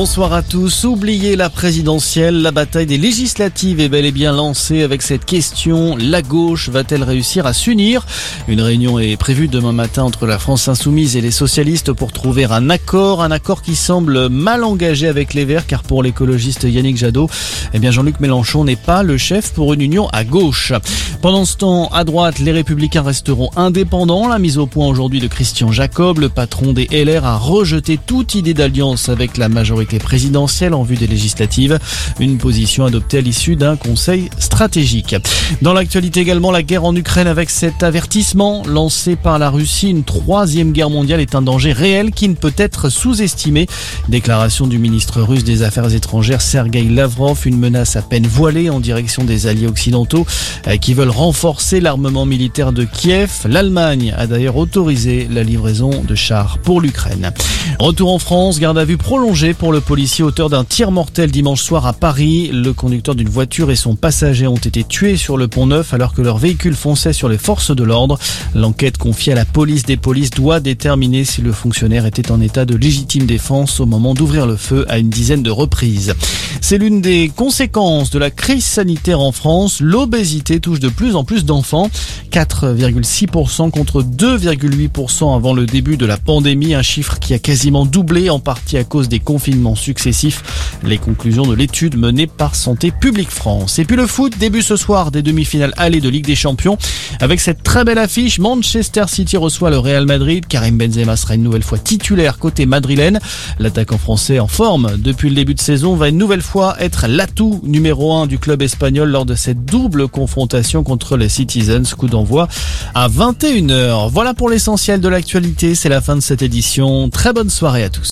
Bonsoir à tous. Oubliez la présidentielle, la bataille des législatives est bel et bien lancée avec cette question. La gauche va-t-elle réussir à s'unir? Une réunion est prévue demain matin entre la France insoumise et les socialistes pour trouver un accord, un accord qui semble mal engagé avec les Verts car pour l'écologiste Yannick Jadot, eh bien Jean-Luc Mélenchon n'est pas le chef pour une union à gauche. Pendant ce temps, à droite, les républicains resteront indépendants. La mise au point aujourd'hui de Christian Jacob, le patron des LR, a rejeté toute idée d'alliance avec la majorité présidentielle en vue des législatives. Une position adoptée à l'issue d'un conseil stratégique. Dans l'actualité également, la guerre en Ukraine avec cet avertissement lancé par la Russie. Une troisième guerre mondiale est un danger réel qui ne peut être sous-estimé. Déclaration du ministre russe des Affaires étrangères Sergei Lavrov, une menace à peine voilée en direction des alliés occidentaux euh, qui veulent renforcer l'armement militaire de Kiev. L'Allemagne a d'ailleurs autorisé la livraison de chars pour l'Ukraine. Retour en France, garde à vue prolongée pour le policier auteur d'un tir mortel dimanche soir à Paris. Le conducteur d'une voiture et son passager ont été tués sur le pont Neuf alors que leur véhicule fonçait sur les forces de l'ordre. L'enquête confiée à la police des polices doit déterminer si le fonctionnaire était en état de légitime défense au moment d'ouvrir le feu à une dizaine de reprises. C'est l'une des conséquences de la crise sanitaire en France. L'obésité touche de plus en plus d'enfants. 4,6% contre 2,8% avant le début de la pandémie. Un chiffre qui a quasiment doublé en partie à cause des confinements successifs. Les conclusions de l'étude menée par Santé publique France. Et puis le foot, début ce soir des demi-finales allées de Ligue des Champions. Avec cette très belle affiche, Manchester City reçoit le Real Madrid. Karim Benzema sera une nouvelle fois titulaire côté madrilène. L'attaquant français en forme depuis le début de saison va une nouvelle fois être l'atout numéro 1 du club espagnol lors de cette double confrontation contre les Citizens. Coup d'envoi à 21h. Voilà pour l'essentiel de l'actualité. C'est la fin de cette édition. Très bonne soirée à tous.